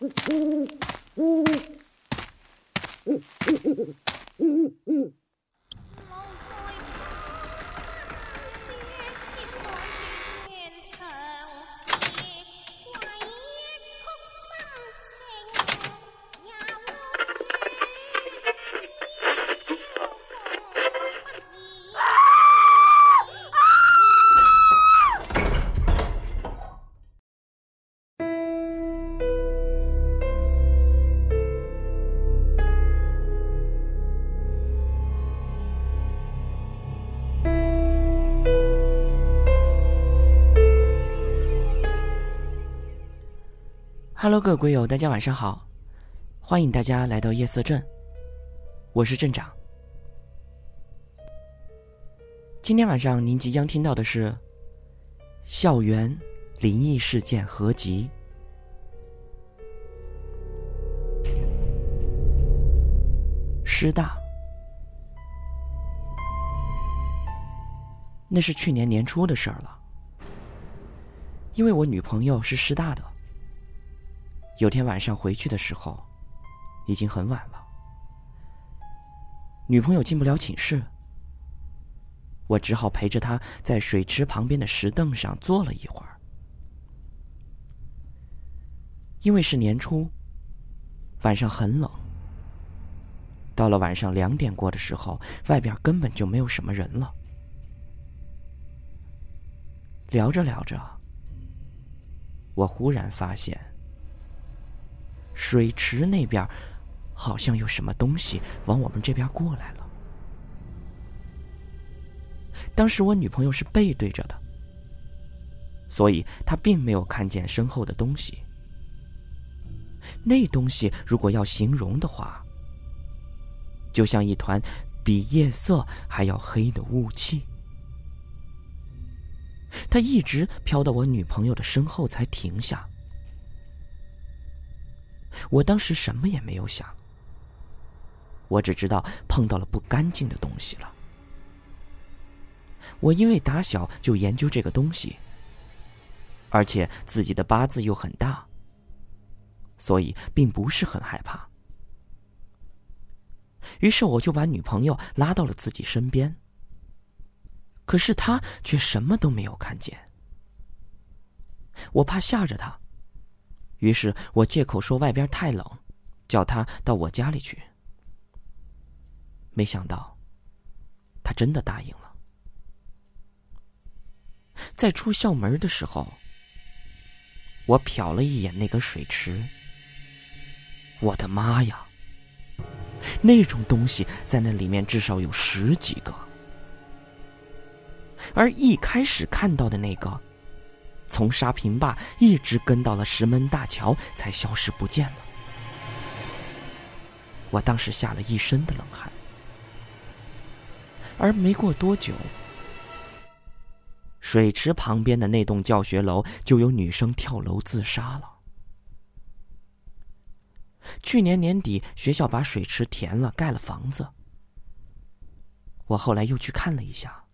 Mm-hmm. Hello，各位鬼友，大家晚上好！欢迎大家来到夜色镇，我是镇长。今天晚上您即将听到的是《校园灵异事件合集》。师大，那是去年年初的事儿了，因为我女朋友是师大的。有天晚上回去的时候，已经很晚了。女朋友进不了寝室，我只好陪着她在水池旁边的石凳上坐了一会儿。因为是年初，晚上很冷。到了晚上两点过的时候，外边根本就没有什么人了。聊着聊着，我忽然发现。水池那边，好像有什么东西往我们这边过来了。当时我女朋友是背对着的，所以她并没有看见身后的东西。那东西如果要形容的话，就像一团比夜色还要黑的雾气。它一直飘到我女朋友的身后才停下。我当时什么也没有想，我只知道碰到了不干净的东西了。我因为打小就研究这个东西，而且自己的八字又很大，所以并不是很害怕。于是我就把女朋友拉到了自己身边，可是她却什么都没有看见。我怕吓着她。于是我借口说外边太冷，叫他到我家里去。没想到，他真的答应了。在出校门的时候，我瞟了一眼那个水池。我的妈呀！那种东西在那里面至少有十几个，而一开始看到的那个。从沙坪坝一直跟到了石门大桥，才消失不见了。我当时吓了一身的冷汗，而没过多久，水池旁边的那栋教学楼就有女生跳楼自杀了。去年年底，学校把水池填了，盖了房子。我后来又去看了一下，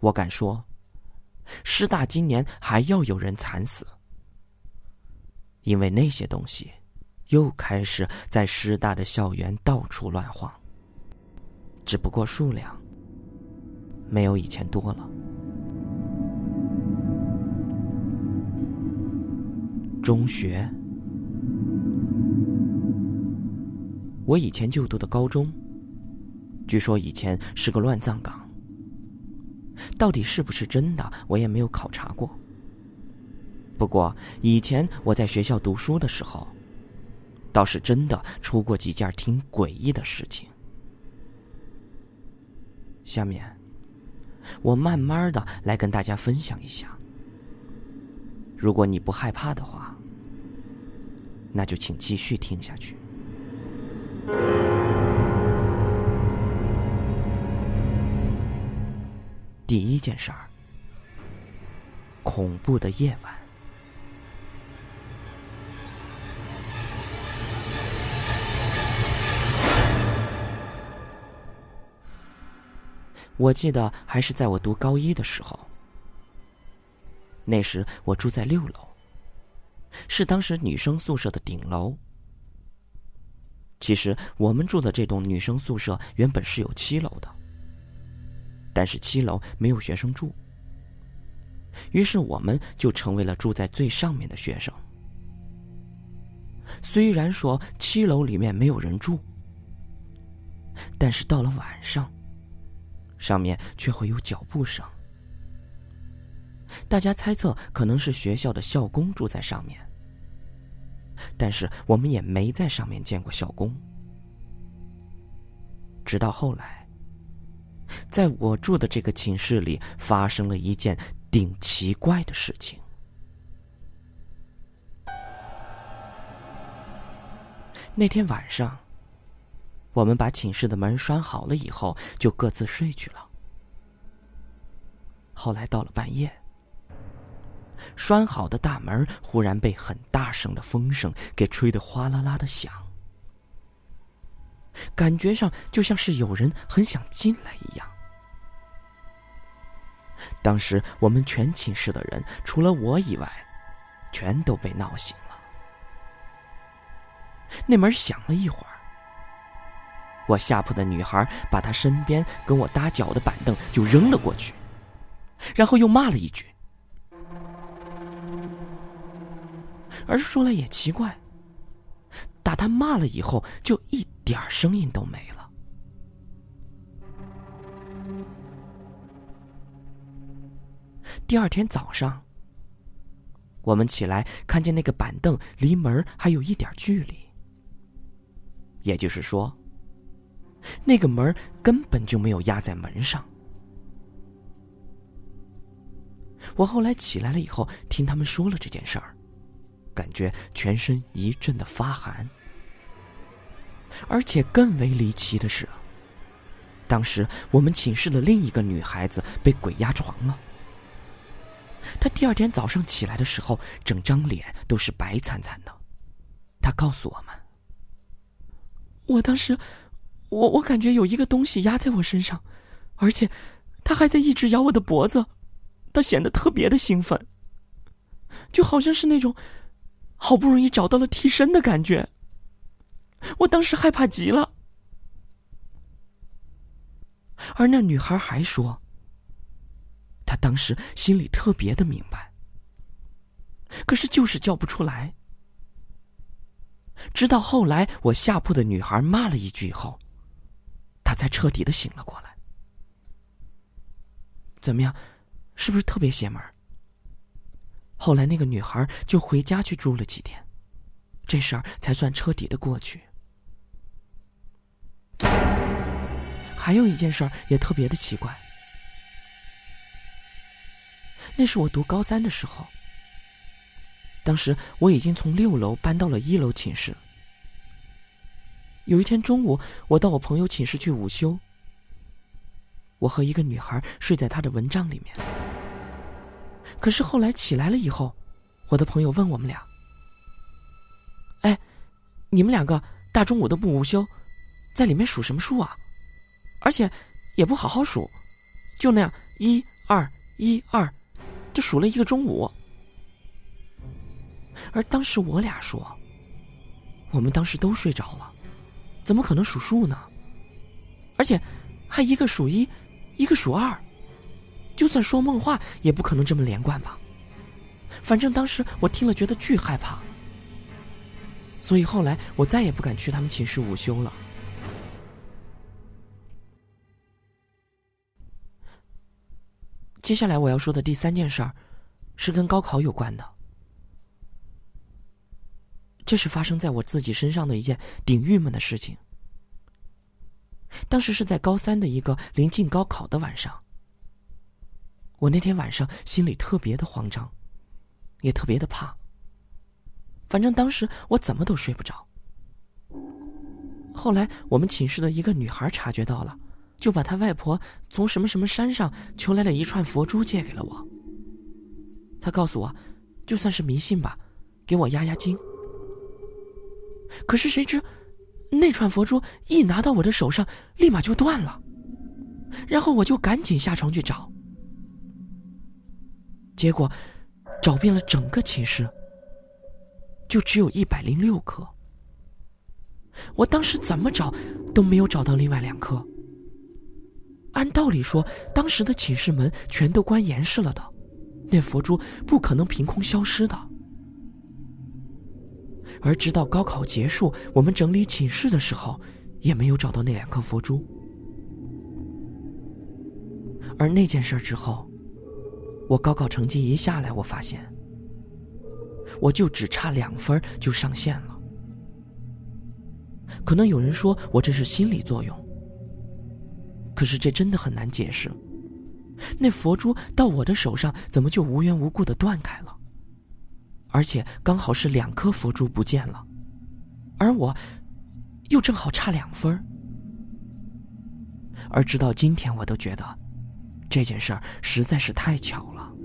我敢说。师大今年还要有人惨死，因为那些东西又开始在师大的校园到处乱晃，只不过数量没有以前多了。中学，我以前就读的高中，据说以前是个乱葬岗。到底是不是真的，我也没有考察过。不过以前我在学校读书的时候，倒是真的出过几件挺诡异的事情。下面，我慢慢的来跟大家分享一下。如果你不害怕的话，那就请继续听下去。第一件事儿，恐怖的夜晚。我记得还是在我读高一的时候，那时我住在六楼，是当时女生宿舍的顶楼。其实我们住的这栋女生宿舍原本是有七楼的，但是七楼没有学生住，于是我们就成为了住在最上面的学生。虽然说七楼里面没有人住，但是到了晚上，上面却会有脚步声。大家猜测可能是学校的校工住在上面，但是我们也没在上面见过校工。直到后来，在我住的这个寝室里发生了一件顶奇怪的事情。那天晚上，我们把寝室的门拴好了以后，就各自睡去了。后来到了半夜，拴好的大门忽然被很大声的风声给吹得哗啦啦的响，感觉上就像是有人很想进来一样。当时我们全寝室的人，除了我以外，全都被闹醒了。那门响了一会儿，我下铺的女孩把她身边跟我搭脚的板凳就扔了过去，然后又骂了一句。而说来也奇怪，打她骂了以后，就一点声音都没了。第二天早上，我们起来看见那个板凳离门还有一点距离。也就是说，那个门根本就没有压在门上。我后来起来了以后，听他们说了这件事儿，感觉全身一阵的发寒。而且更为离奇的是，当时我们寝室的另一个女孩子被鬼压床了。她第二天早上起来的时候，整张脸都是白惨惨的。她告诉我们。我当时，我我感觉有一个东西压在我身上，而且，他还在一直咬我的脖子，她显得特别的兴奋，就好像是那种好不容易找到了替身的感觉。我当时害怕极了，而那女孩还说，她当时心里特别的明白，可是就是叫不出来。直到后来，我下铺的女孩骂了一句以后，她才彻底的醒了过来。怎么样，是不是特别邪门？后来那个女孩就回家去住了几天，这事儿才算彻底的过去。还有一件事儿也特别的奇怪，那是我读高三的时候。当时我已经从六楼搬到了一楼寝室。有一天中午，我到我朋友寝室去午休。我和一个女孩睡在她的蚊帐里面。可是后来起来了以后，我的朋友问我们俩：“，你们两个大中午的不午休，在里面数什么数啊？而且也不好好数，就那样一二一二，就数了一个中午。”而当时我俩说，我们当时都睡着了，怎么可能数数呢？而且还一个数一，一个数二，就算说梦话也不可能这么连贯吧？反正当时我听了觉得巨害怕，所以后来我再也不敢去他们寝室午休了。接下来我要说的第三件事儿，是跟高考有关的。这是发生在我自己身上的一件顶郁闷的事情。当时是在高三的一个临近高考的晚上，我那天晚上心里特别的慌张，也特别的怕。反正当时我怎么都睡不着。后来我们寝室的一个女孩察觉到了，就把她外婆从什么什么山上求来了一串佛珠借给了我。她告诉我，就算是迷信吧，给我压压惊。可是谁知，那串佛珠一拿到我的手上，立马就断了。然后我就赶紧下床去找，结果找遍了整个寝室，就只有一百零六颗。我当时怎么找都没有找到另外两颗。按道理说，当时的寝室门全都关严实了的，那佛珠不可能凭空消失的。而直到高考结束，我们整理寝室的时候，也没有找到那两颗佛珠。而那件事之后，我高考成绩一下来，我发现，我就只差两分就上线了。可能有人说我这是心理作用，可是这真的很难解释。那佛珠到我的手上，怎么就无缘无故的断开了？而且刚好是两颗佛珠不见了，而我又正好差两分而直到今天，我都觉得这件事儿实在是太巧了。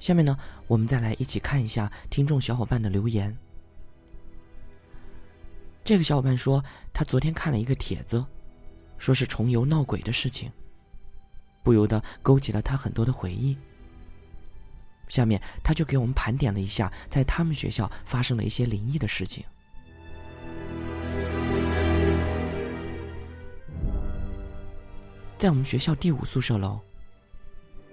下面呢，我们再来一起看一下听众小伙伴的留言。这个小伙伴说，他昨天看了一个帖子，说是重游闹鬼的事情，不由得勾起了他很多的回忆。下面他就给我们盘点了一下，在他们学校发生了一些灵异的事情。在我们学校第五宿舍楼。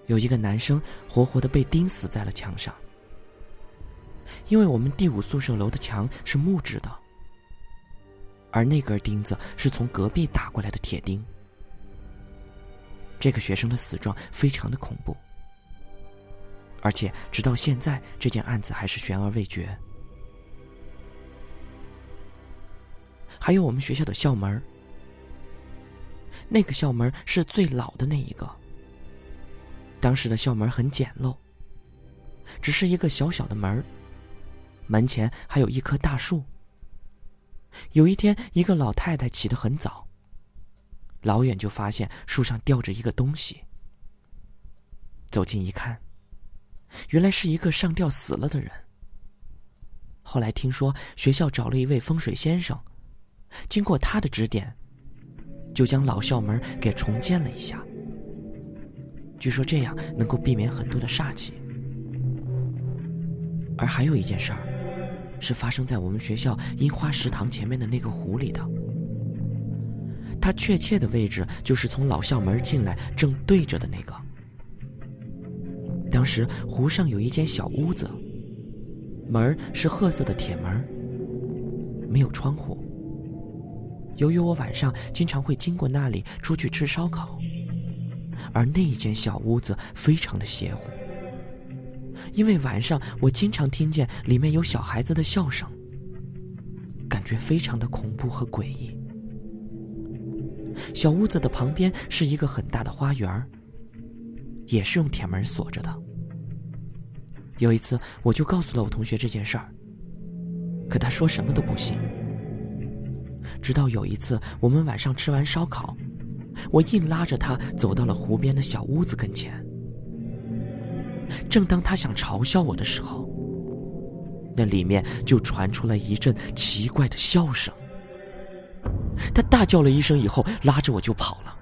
有一个男生活活的被钉死在了墙上，因为我们第五宿舍楼的墙是木质的，而那根钉子是从隔壁打过来的铁钉。这个学生的死状非常的恐怖，而且直到现在，这件案子还是悬而未决。还有我们学校的校门，那个校门是最老的那一个。当时的校门很简陋，只是一个小小的门门前还有一棵大树。有一天，一个老太太起得很早，老远就发现树上吊着一个东西。走近一看，原来是一个上吊死了的人。后来听说学校找了一位风水先生，经过他的指点，就将老校门给重建了一下。据说这样能够避免很多的煞气，而还有一件事儿，是发生在我们学校樱花食堂前面的那个湖里的。它确切的位置就是从老校门进来正对着的那个。当时湖上有一间小屋子，门是褐色的铁门，没有窗户。由于我晚上经常会经过那里出去吃烧烤。而那间小屋子非常的邪乎，因为晚上我经常听见里面有小孩子的笑声，感觉非常的恐怖和诡异。小屋子的旁边是一个很大的花园，也是用铁门锁着的。有一次，我就告诉了我同学这件事儿，可他说什么都不信。直到有一次，我们晚上吃完烧烤。我硬拉着他走到了湖边的小屋子跟前。正当他想嘲笑我的时候，那里面就传出了一阵奇怪的笑声。他大叫了一声以后，拉着我就跑了。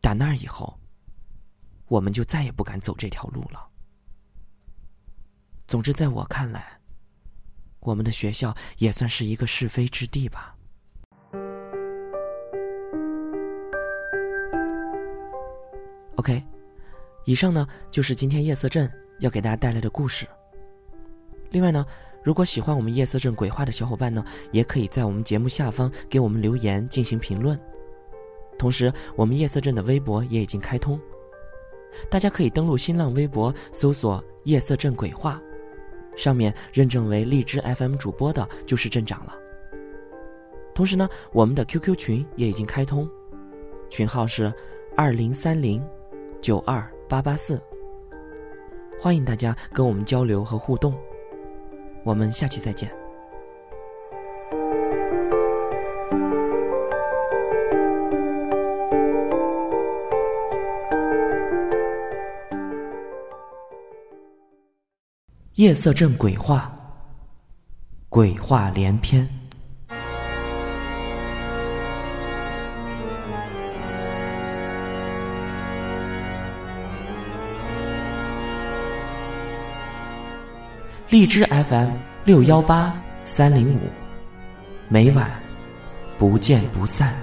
打那儿以后，我们就再也不敢走这条路了。总之，在我看来，我们的学校也算是一个是非之地吧。OK，以上呢就是今天夜色镇要给大家带来的故事。另外呢，如果喜欢我们夜色镇鬼话的小伙伴呢，也可以在我们节目下方给我们留言进行评论。同时，我们夜色镇的微博也已经开通，大家可以登录新浪微博搜索“夜色镇鬼话”。上面认证为荔枝 FM 主播的就是镇长了。同时呢，我们的 QQ 群也已经开通，群号是二零三零九二八八四，欢迎大家跟我们交流和互动。我们下期再见。夜色镇鬼话，鬼话连篇。荔枝 FM 六幺八三零五，每晚不见不散。